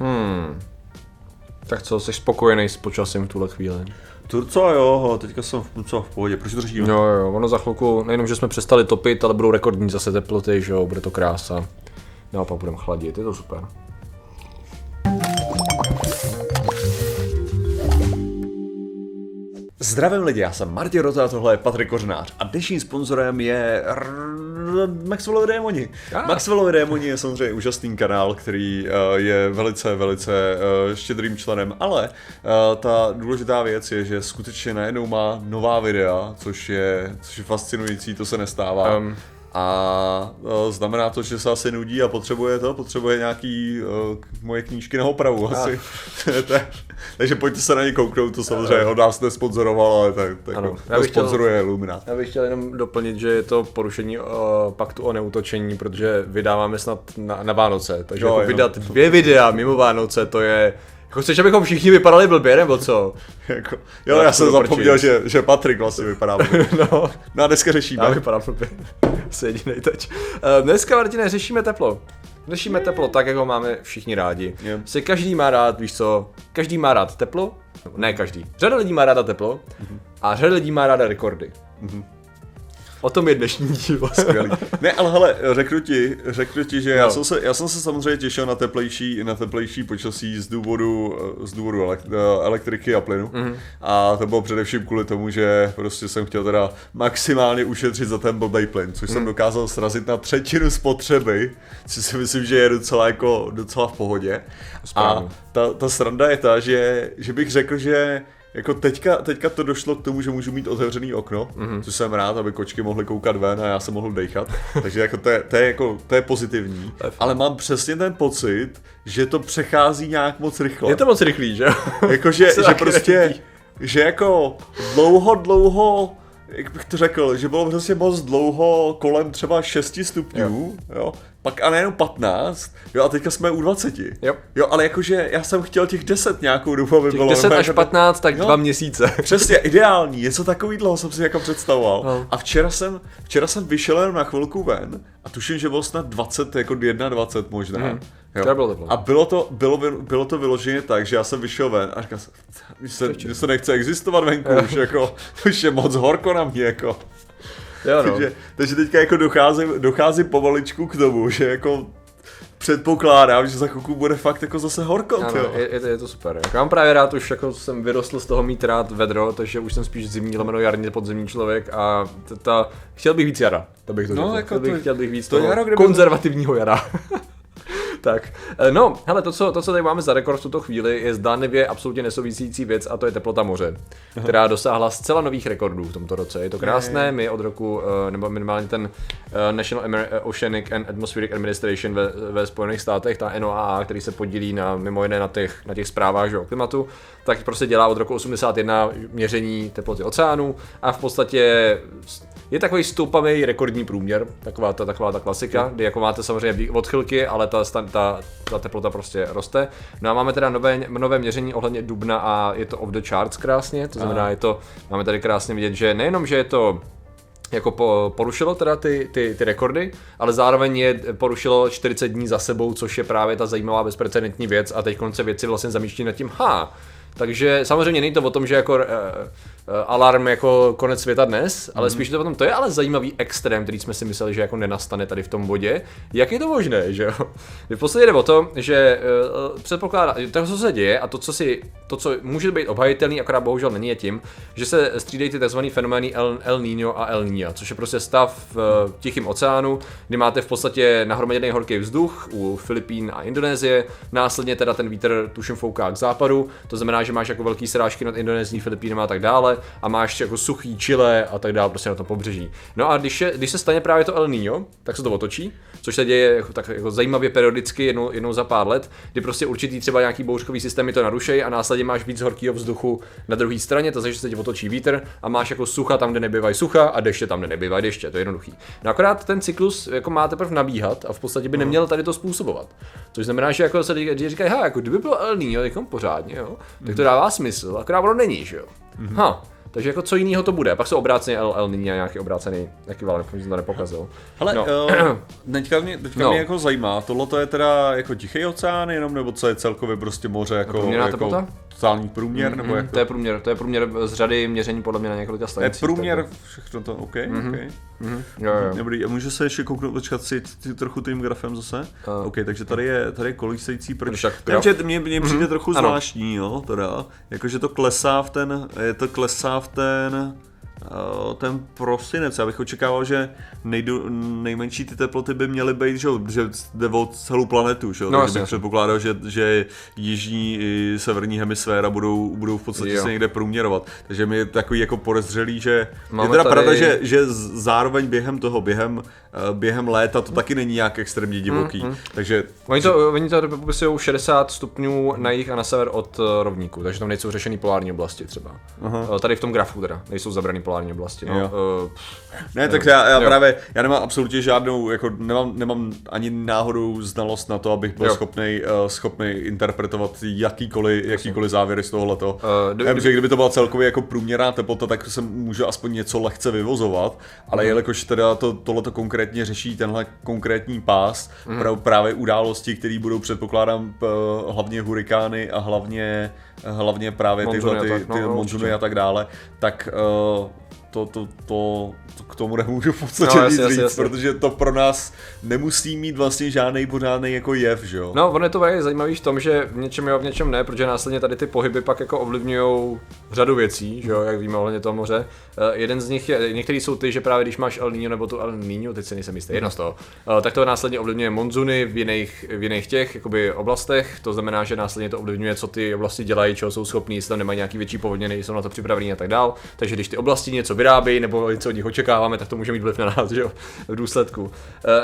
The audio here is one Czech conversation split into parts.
Hmm. Tak co, jsi spokojený s počasím v tuhle chvíli? Turco jo, teďka jsem v, co, v pohodě, proč držíme? Jo, jo, ono za chvilku, nejenom, že jsme přestali topit, ale budou rekordní zase teploty, že jo, bude to krása. No a pak budeme chladit, je to super. Zdravím lidi, já jsem Martin Rota a tohle je Patrik Kořenář a dnešním sponzorem je Maxwellovi Démoni. Ah. Maxwellovi Démoni je samozřejmě úžasný kanál, který uh, je velice, velice uh, štědrým členem, ale uh, ta důležitá věc je, že skutečně najednou má nová videa, což je, což je fascinující, to se nestává. Um, A uh, znamená to, že se asi nudí a potřebuje to, potřebuje nějaký uh, moje knížky na opravu asi. To- Takže pojďte se na ně kouknout, to samozřejmě od nás nesponzoroval, ale tak, tak Ano. to sponzoruje Illuminat. já bych chtěl jenom doplnit, že je to porušení uh, paktu o neutočení, protože vydáváme snad na, na Vánoce, takže Jo, jako vydat dvě videa mimo Vánoce, to je... Jako chceš, abychom všichni vypadali blbě, nebo co? Jako, jo, Já já jsem zapomněl, že, že Patrik vlastně vypadá. blbě. No, No a dneska řešíme. já vypadám blbě. Asi jedinej teď. Uh, dneska, Martine, řešíme teplo. Řešíme teplo tak, jak ho máme všichni rádi. Jo. Si každý má rád, víš co, každý má rád teplo, ne každý. Řada lidí má ráda teplo a řada lidí má ráda rekordy. O tom je dnešní díl. Skvělý. Ne, ale hele, řeknu ti, řeknu ti, že já No. jsem, se, já jsem se samozřejmě těšil na teplejší, na teplejší počasí z důvodu, z důvodu eh, elektriky a plynu. Mhm. Mm-hmm. A to bylo především kvůli tomu, že prostě jsem chtěl teda maximálně ušetřit za ten blbej plyn, což Mhm. jsem dokázal srazit na třetinu spotřeby, což si myslím, že je docela jako docela v pohodě. Správně. A ta, ta sranda je ta, že, že bych řekl, že jako teďka, teďka to došlo k tomu, že můžu mít otevřený okno, Mhm. mm-hmm. což jsem rád, aby kočky mohly koukat ven a já jsem mohl dejchat. Takže jako to, je, to, je jako, to je pozitivní. ale mám přesně ten pocit, že to přechází nějak moc rychle. Je to moc rychlý, že jo? Jako, že, Se prostě, že jako dlouho, dlouho, jak bych to řekl, že bylo prostě moc dlouho kolem třeba 6 stupňů, jo, jo pak a nejenom 15, jo, a teďka jsme u 20. Jo. Jo, ale jakože já jsem chtěl těch 10 nějakou dobu, aby Těch bylo. 10 normálně, až že- 15, tak Jo. dva měsíce. Přesně, ideální, něco takový dlouho jsem si jako představoval. No. A včera jsem, včera jsem vyšel jenom na chvilku ven a tuším, že bylo snad 20, jako 21 možná. Mhm. Jo. Bylo. A bylo to, bylo, by- bylo to vyloženě tak, že já jsem vyšel ven a říkal jsem, že se, že se nechce existovat venku, už jako, už je moc horko na mě, jako. Jo, no. Takže, takže teďka jako docházím, docházím pomaličku k tomu, že jako předpokládám, že za chvilku bude fakt jako zase horko, Ano, tyjo. je, je, to, je to super. Jako, já mám právě rád, už jako jsem vyrostl z toho mít rád vedro, takže už jsem spíš zimní, lomeno jarní, podzimní člověk a ta, chtěl bych víc jara, to bych to No, řekl. jako chtěl, bych, to- chtěl bych víc to toho jaro, konzervativního jara. tak, eh, no, hele, to co, to, co tady máme za rekord v tuto chvíli, je zdánlivě absolutně nesouvisící věc a to je teplota moře, která dosáhla zcela nových rekordů v tomto roce. Je to krásné, my od roku, eh, nebo minimálně ten eh, National Oceanic and Atmospheric Administration ve, ve Spojených státech, ta NOAA, který se podílí na, mimo jiné na těch, na těch zprávách že, o klimatu, tak prostě dělá od roku 81 měření teploty oceánů a v podstatě je takový stoupavý rekordní průměr, taková ta, taková ta klasika, kdy jako máte samozřejmě odchylky, ale ta, ta, ta teplota prostě roste. No a máme teda nové, nové měření ohledně dubna a je to off the charts krásně, to znamená, je to, máme tady krásně vidět, že nejenom, že je to jako po, porušilo teda ty, ty, ty rekordy, ale zároveň je porušilo 40 dní za sebou, což je právě ta zajímavá bezprecedentní věc a teď konce věci vlastně zamýšlí nad tím, ha, takže samozřejmě není to o tom, že jako uh, alarm jako konec světa dnes, ale spíš to o tom, to je ale zajímavý extrém, který jsme si mysleli, že jako nenastane tady v tom bodě. Jak je to možné, že jo? V podstatě jde o to, že uh, předpokládá, to, co se děje a to, co si, to, co může být obhajitelný, akorát bohužel není, je tím, že se střídají ty tzv. fenomény El, El Niño a El Niña, což je prostě stav v Tichém oceánu, kdy máte v podstatě nahromaděný horký vzduch u Filipín a Indonésie, následně teda ten vítr tuším fouká k západu, to znamená, že máš jako velký srážky nad Indonésií, Filipínama a tak dále a máš jako suchý Chile a tak dále prostě na tom pobřeží. No a když, je, když se stane právě to El Niño, tak se to otočí, což se děje jako, tak jako zajímavě periodicky jednou, jednou za pár let, kdy prostě určitý třeba nějaký bouřkový systémy to narušejí a následně máš víc horkého vzduchu na druhé straně, to znamená, že se ti otočí vítr a máš jako sucha tam, kde nebývají sucha a deště tam, kde nebývají deště, to je jednoduchý. No akorát ten cyklus jako má teprve nabíhat a v podstatě by neměl tady to způsobovat. Což znamená, že jako se lidi říkají, ha, jako kdyby bylo El Niño, jako pořádně, jo, tak to dává smysl, akorát ono není, že jo. Ha, Takže jako co jiného to bude? Pak jsou obrácený El, El Niño nějaký obrácený ekvivalent, jsem to nepokazil. Ale No. uh, teďka mě, teďka No. mě jako zajímá, tohle to je teda jako tichý oceán jenom, nebo co je celkově prostě moře jako, Průměrná jako teplota? totální průměr, nebo Mm, jak to je průměr, to je průměr z řady měření podle mě na několika je stanicích. průměr, takže- všechno to, OK, mm-hmm. OK. Mhm. Jo, jo. Dobrý, a může se ještě kouknout, počkat si ty, trochu tím grafem zase? A- OK, takže tady je, tady je kolísající proč? Však Ne, graf- že mně, mně přijde trochu Ano. zvláštní, jo, teda, jakože to klesá v ten, je to klesá v ten, eh, ten prosinec, já bych očekával, že nejdu, nejmenší ty teploty by měly být, že, jde o celou planetu, že? No, takže jasně, bych předpokládal, že, že jižní i severní hemisféra budou, budou v podstatě Jo. se někde průměrovat. Takže mi je takový jako podezřelý, že je Máme teda tady- pravda, že, že zároveň během toho, během, během léta to taky není nějak extrémně divoký. Mm, Takže Oni to, oni to popisují 60 stupňů na jih a na sever od eh, rovníku, takže tam nejsou řešený polární oblasti třeba. Uh, Tady v tom grafu teda, nejsou zabraný polární oblasti. No. Jo. Uh, Ne, tak já, já Jo. právě, já nemám absolutně žádnou, jako nemám, nemám ani náhodou znalost na to, abych byl schopný, uh, interpretovat jakýkoliv, jakýkoliv závěry z tohoto. Eh, Uh, kdyby- kdyby, kdyby to byla celkově jako průměrná teplota, tak se může aspoň něco lehce vyvozovat, ale Mhm. jelikož teda to, tohleto konkrétně řeší tenhle konkrétní pás, Mhm. pra, právě události, které budou předpokládám p, hlavně hurikány a hlavně, hlavně právě tyhle ty, tak, no, ty no, monzuny a tak dále, tak uh, to, to, to, to, k tomu nemůžu v podstatě No, jasně, nic jasně, říct, jasně. protože to pro nás nemusí mít vlastně žádný pořádný jako jev, že jo? No, ono je to právě zajímavý v tom, že v něčem jo, v něčem ne, protože následně tady ty pohyby pak jako ovlivňují řadu věcí, že jo, jak víme ohledně toho moře. Uh, jeden z nich je, některý jsou ty, že právě když máš El Niño nebo tu El Niño, teď se nejsem jistý, jedno z toho, uh, tak to následně ovlivňuje monzuny v jiných, v jiných těch jakoby oblastech, to znamená, že následně to ovlivňuje, co ty oblasti dělají, čeho jsou schopní, jestli tam nemají nějaký větší povodně, jsou na to připravení a tak dál. Takže když ty oblasti něco vyrábějí nebo něco od nich očekáváme, tak to může mít vliv na nás, že jo, v důsledku.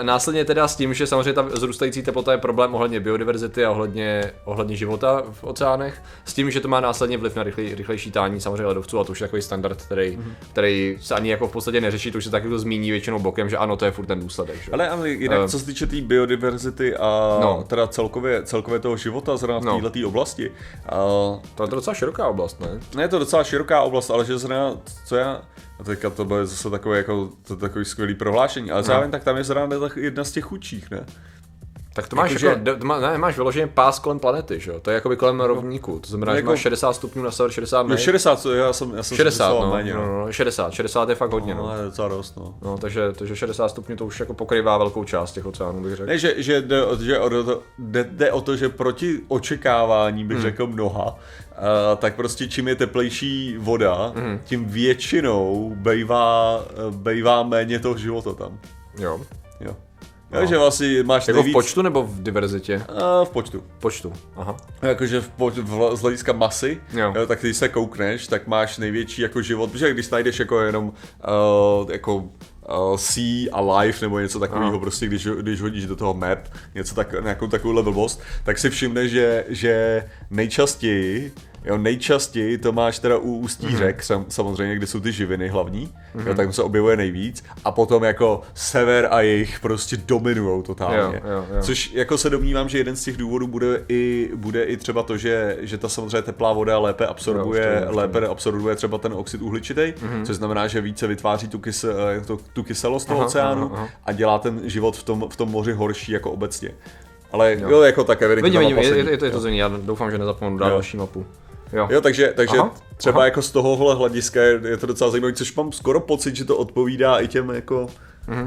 E, následně teda s tím, že samozřejmě ta zrůstající teplota je problém ohledně biodiverzity a ohledně, ohledně života v oceánech, s tím, že to má následně vliv na rychlej, rychlejší tání samozřejmě ledovců a to už je takový standard, který, mm-hmm. který se ani jako v podstatě neřeší, to už se taky to zmíní většinou bokem, že ano, to je furt ten důsledek. Že? Ale, ale jinak, Eh. co se týče té biodiverzity a No. no. teda celkově, celkově toho života zrovna v No. této oblasti, uh, To je to docela široká oblast, ne? ne, je to docela široká oblast, ale že zrovna, co já, a teďka to bude zase takové jako, to takový skvělý prohlášení, ale zároveň tak tam je zrovna tak jedna z těch chudších, ne? Tak to máš, jako, to má, ne, máš vyloženě pás kolem planety, že jo? To je jakoby kolem rovníku, to znamená, že jako- máš 60 stupňů na sever, 60 No ne? 60, co- já jsem, já jsem si 60, myslel no, méně, no, no, no, 60, 60 je fakt hodně, no. no. ale docela dost, no. No, takže, takže 60 stupňů to už jako pokrývá velkou část těch oceánů, bych řekl. Ne, že, že, jde, o- že o to, jde, jde o to, že proti očekávání bych hmm. řekl mnoha, uh, tak prostě čím je teplejší voda, hmm. tím většinou bejvá, bejvá méně toho života tam. Jo. Jo. No. že vlastně máš Jako v nejvíc, počtu nebo v diverzitě? Uh, v počtu. Počtu, aha. Jakože v, poč- v, z hlediska masy, Jo. jo. tak když se koukneš, tak máš největší jako život, protože když najdeš jako jenom uh, jako uh, sea a life nebo něco takového, Aha. prostě když, když hodíš do toho map, něco tak, nějakou takovou blbost, tak si všimneš, že, že nejčastěji Jo, nejčastěji to máš teda u ústí Mhm. mm-hmm. řek, sam, samozřejmě, kde jsou ty živiny hlavní, mm-hmm. jo, tak se objevuje nejvíc, a potom jako sever a jejich prostě dominujou totálně. Jo, jo, jo. Což jako se domnívám, že jeden z těch důvodů bude i, bude i třeba to, že, že ta samozřejmě teplá voda lépe absorbuje, Jo, určitě, lépe absorbuje třeba ten oxid uhličitý, mm-hmm. což znamená, že více vytváří tu, kys, eh, to, tu kyselost toho Aha, oceánu aha, aha. a dělá ten život v tom, v tom moři horší jako obecně. Ale jo, jo jako tak evidentně Vidím, vidím, je, je, to, je to zimní, já doufám, že nezapomenu dát další mapu. Jo. Jo, takže, takže Aha, třeba aha. jako z tohohle hlediska je, je to docela zajímavé, což mám skoro pocit, že to odpovídá i těm jako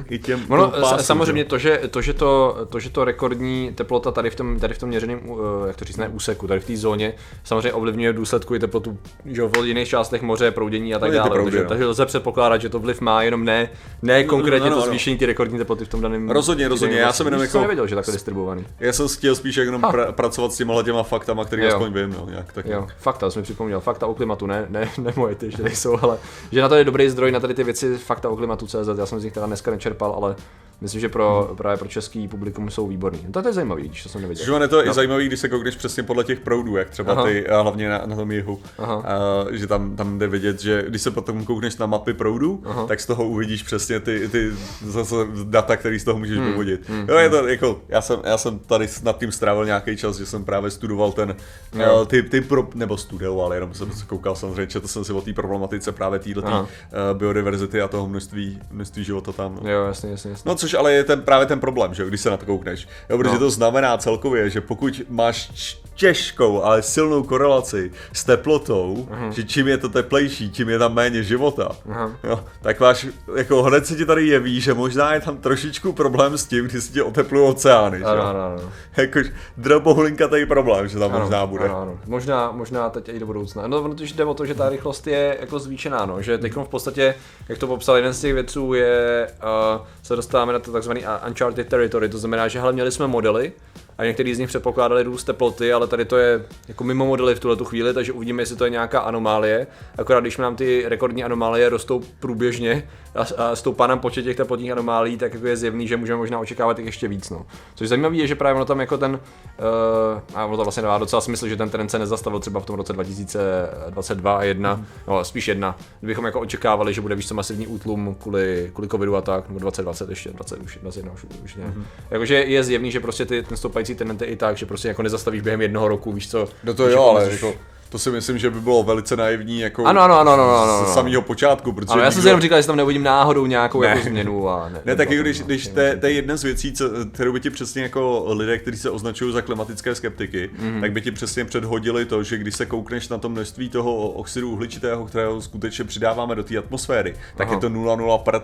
i těm Ono, pásům, s- samozřejmě že? to že, to, že to, to, že to rekordní teplota tady v tom, tady v tom měřeném, uh, jak to říct, ne úseku, tady v té zóně, samozřejmě ovlivňuje v důsledku i teplotu že v jiných částech moře, proudění a tak No, dále. proudy, takže, no. takže lze předpokládat, že to vliv má jenom ne, ne konkrétně ano, to ano. zvýšení ty rekordní teploty v tom daném. Rozhodně, rozhodně, já jsem jenom jako- nevěděl, že takhle distribuovaný. Já jsem chtěl spíš jenom pra, pracovat s těma těma faktama, který Jo. aspoň vím, no, nějak tak. Jo, fakta, jsem připomněl, fakta o klimatu, ne, ne, ne moje, ty ještě nejsou, ale že na to je dobrý zdroj na tady ty věci, fakta o klimatu CZ, já jsem z nich teda dneska nečerpal, ale myslím, že pro, právě pro český publikum jsou výborný. No, to je zajímavý, když to jsem neviděl. Že je to no. i zajímavý, když se koukneš přesně podle těch proudů, jak třeba Aha. ty, hlavně na, na tom jihu, Aha. a, že tam, tam jde vidět, že když se potom koukneš na mapy proudů, Aha. tak z toho uvidíš přesně ty, ty zase data, který z toho můžeš Hmm. vyvodit. Jo, je to jako, já jsem, já jsem tady nad tím strávil nějaký čas, že jsem právě studoval ten, Jo. eh, ty, ty pro, nebo studoval, jenom jsem se koukal samozřejmě, četl jsem si o té problematice právě této Aha. biodiverzity a toho množství, množství života tam. No. Jo, jasně, jasně, jasně. No což ale je ten, právě ten problém, že jo, když se na to koukneš. Jo, protože No. to znamená celkově, že pokud máš těžkou, ale silnou korelaci s teplotou, že čím je to teplejší, tím je tam méně života, Aha. jo, tak máš, jako hned se ti tady jeví, že možná je tam trošičku problém s tím, když se ti oteplují oceány, že Ano, jo. ano, ano. Jakož drobohlinkatý problém, že tam Ano, možná bude. Ano, ano. Možná, možná teď i do budoucna. No, protože jde o to, že ta rychlost je jako zvýšená, no. že teď v podstatě, jak to popsal jeden z těch věců, je, uh, se dostáváme na to takzvaný uncharted territory, to znamená, že hele, měli jsme modely, a některý z nich předpokládali růst teploty, ale tady to je jako mimo modely v tuhle tu chvíli, takže uvidíme, jestli to je nějaká anomálie. Akorát když nám ty rekordní anomálie rostou průběžně a, stoupá nám počet těch teplotních anomálí, tak jako je zjevný, že můžeme možná očekávat jich ještě víc. No. Což zajímavé je, že právě ono tam jako ten, uh, a ono to vlastně dává docela smysl, že ten trend se nezastavil třeba v tom roce 2022 a 1, mm. no spíš jedna, kdybychom jako očekávali, že bude víc masivní útlum kvůli, kvůli covidu a tak, nebo 2020 ještě, 20 už, 21 už, už ne. Mm. Jakože je zjevný, že prostě ty, ten stoupající trend je i tak, že prostě jako nezastavíš během jednoho roku, víš co. No to jo, ale omezíš- jako, to si myslím, že by bylo velice naivní jako Ano, ano, ano, ano, ano, ano. z samého počátku, protože Ale já jsem nikdo- si jenom říkal, že tam neuvidím náhodou nějakou Ne. jako změnu a ne. Ne, tak když, když to, je- to je jedna z věcí, co, kterou by ti přesně jako lidé, kteří se označují za klimatické skeptiky, mm. tak by ti přesně předhodili to, že když se koukneš na to množství toho oxidu uhličitého, kterého skutečně přidáváme do té atmosféry, tak Aha. je to 0,0 prd.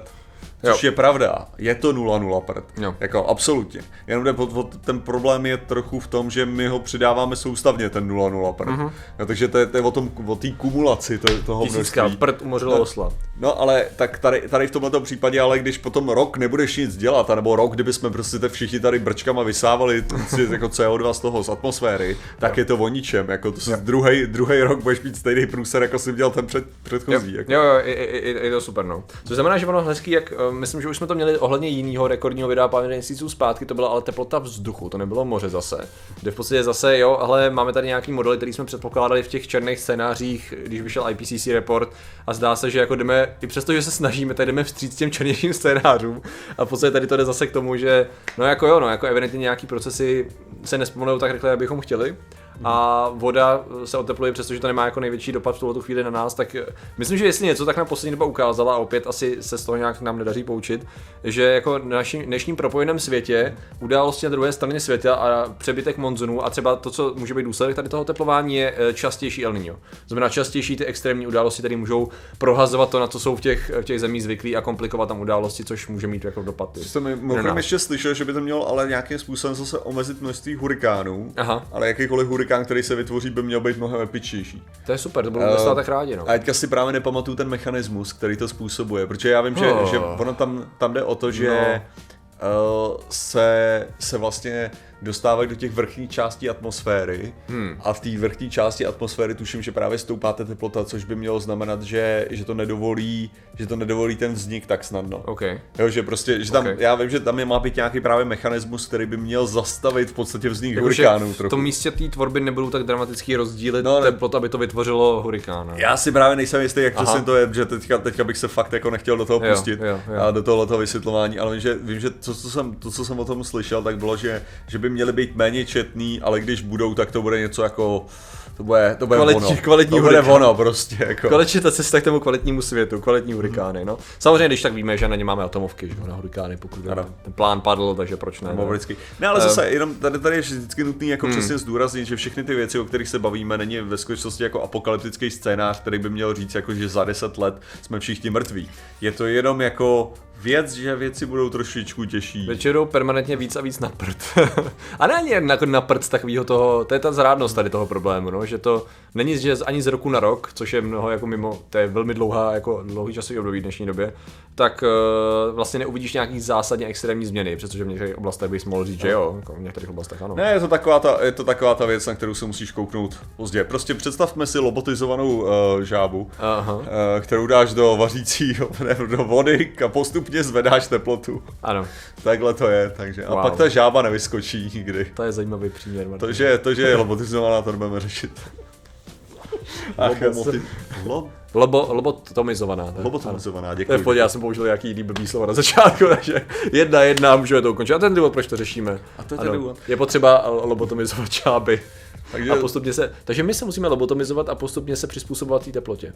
Což Jo. je pravda, je to 0,0 prd. Jo. Jako absolutně. Jenom jde pod, pod, ten problém je trochu v tom, že my ho přidáváme soustavně, ten 0,0 prd. Mhm. Mm-hmm. No, takže to je, to je o tom, o té kumulaci to, toho Tisíckrát množství. prd umořilo No. osla. No ale tak tady, tady v tomto případě, ale když potom rok nebudeš nic dělat, anebo rok, kdyby jsme prostě te všichni tady brčkama vysávali si jako CO2 z toho z atmosféry, tak je to o ničem, jako to druhý, druhý rok budeš mít stejný průser, jako jsi měl ten před, předchozí. Jako. Jo, jo, je, je, je, to super, no. Což znamená, že ono hezký, jak uh, myslím, že už jsme to měli ohledně jiného rekordního videa pár měsíců zpátky, to byla ale teplota vzduchu, to nebylo moře zase. Kde v podstatě zase, jo, ale máme tady nějaký modely, který jsme předpokládali v těch černých scénářích, když vyšel IPCC report a zdá se, že jako jdeme, i přesto, že se snažíme, tak jdeme vstříc těm černějším scénářům a v podstatě tady to jde zase k tomu, že no jako jo, no jako evidentně nějaký procesy se nespomenou tak rychle, jak bychom chtěli, a voda se otepluje, přestože to nemá jako největší dopad v tuhle chvíli na nás, tak eh, myslím, že jestli něco tak na poslední doba ukázala a opět asi se z toho nějak nám nedaří poučit, že jako na naším dnešním propojeném světě události na druhé straně světa a přebytek monzunů a třeba to, co může být důsledek tady toho teplování, je eh, častější El Niño. Znamená častější ty extrémní události, které můžou prohazovat to, na co jsou v těch, v těch zemích zvyklí a komplikovat tam události, což může mít jako dopad. Jsem ještě slyšel, že by to mělo ale nějakým způsobem zase omezit množství hurikánů, Aha. ale jakýkoliv hurikán, který se vytvoří, by měl být mnohem epičnější. To je super, to budou Eh, uh, tak rádi. No. A teďka si právě nepamatuju ten mechanismus, který to způsobuje, protože já vím, že, Oh. že ono tam, tam jde o to, že No. uh, se, se vlastně dostávají do těch vrchních částí atmosféry Hmm. a v té vrchní části atmosféry tuším, že právě stoupá ta teplota, což by mělo znamenat, že, že to nedovolí, že to nedovolí ten vznik tak snadno. OK. Jo, že prostě, že tam, Ok. já vím, že tam je má být nějaký právě mechanismus, který by měl zastavit v podstatě vznik Jakože hurikánů v tom místě té tvorby nebudou tak dramatický rozdíly No, ne- teplot, aby to vytvořilo hurikán. Já si právě nejsem jistý, jak přesně to je, že teďka, teďka bych se fakt jako nechtěl do toho Jo, pustit jo, jo. a do tohoto vysvětlování, ale vím, že, vím, že to, co jsem, to, co jsem o tom slyšel, tak bylo, že, že by měly být méně četný, ale když budou, tak to bude něco jako, to bude, to bude Kvalitní- ono. kvalitní to bude hurikán. ono prostě, jako. Konečně ta cesta k tomu kvalitnímu světu, kvalitní hurikány, no. Samozřejmě, když tak víme, že na ně máme atomovky, že na hurikány, pokud Ano. ten plán padl, takže proč ne? Vždycky. Ne, ale Ehm. zase, jenom tady, tady je vždycky nutný jako přesně zdůraznit, že všechny ty věci, o kterých se bavíme, není ve skutečnosti jako apokalyptický scénář, který by měl říct, jako, že za 10 let jsme všichni mrtví. Je to jenom jako věc, že věci budou trošičku těžší. Většinou permanentně víc a víc na prd. a ne ani jako na prd takového toho, to je ta zrádnost tady toho problému, no, že to není že ani z roku na rok, což je mnoho jako mimo, to je velmi dlouhá, jako dlouhý časový období v dnešní době, tak uh, vlastně neuvidíš nějaký zásadně extrémní změny, přestože v některých oblastech bys mohl říct, že jo, jako v některých oblastech ano. Ne, je to, taková ta, je to taková ta věc, na kterou se musíš kouknout pozdě. Prostě představme si lobotizovanou uh, žábu, Aha. uh, kterou dáš do vařícího, ne, do vody a postupně postupně zvedáš teplotu. Ano, Takhle to je, takže. A Wow. pak ta žába nevyskočí nikdy. to je zajímavý příměr. Martin. To, že, to, že je lobotizovaná, to nebudeme řešit. Ach, Lobomoti- Lobo, lobotomizovaná. tak. Lobotomizovaná, To je děkuji. v pohodě, já jsem použil nějaký jiný blbý slovo na začátku, takže jedna jedna můžeme to ukončit. A ten důvod, proč to řešíme. A to je ten důvod. Je potřeba lobotomizovat čáby. Takže- A postupně se, takže my se musíme lobotomizovat a postupně se přizpůsobovat té teplotě.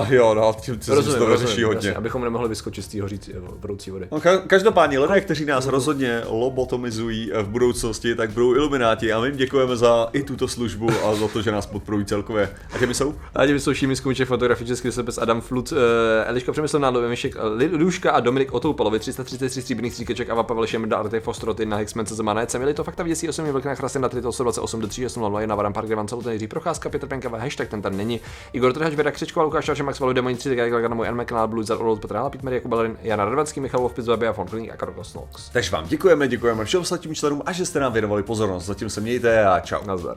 Uh, jo, no, tím se Rozumím, to rozumím, řeší hodně. jasně, abychom nemohli vyskočit z té hořící, vroucí vody. No, ka- každopádně lidé, kteří nás rozhodně lobotomizují eh, v budoucnosti, tak budou ilumináti a my jim děkujeme za i tuto službu a za to, že nás podporují celkově. A těmi jsou? A těmi jsou Šími Skumiček, fotografie Český bez Adam Fluc, uh, Eliška Přemyslovná, Lověmišek, Liduška a Dominik Otoupalovi, 333 stříbrných stříkeček, Ava Pavel Šemrda, Arte Fostroty, na Hexman, Cezema, na Ece, Milí to fakta věcí 8 vlk na chrasty na 328 do 3601 na Park, kde vám celou ten Jiří Procházka, Petr Penkava, hashtag ten tady není, Igor Trhač, Věda Křečková, Lukáš Čače, Max Valu, Demoni 3, tak na můj N kanál, Blue Zar, Orlold, Petr Hala, Pítmer, Jakub Balerin, Jana Radvacký, Michal Wolf, Pizzabia, Fon Kliník a Karol Kosnox. Takže vám děkujeme, děkujeme všem ostatním členům a že jste nám věnovali pozornost. Zatím se mějte a čau. Nazdar.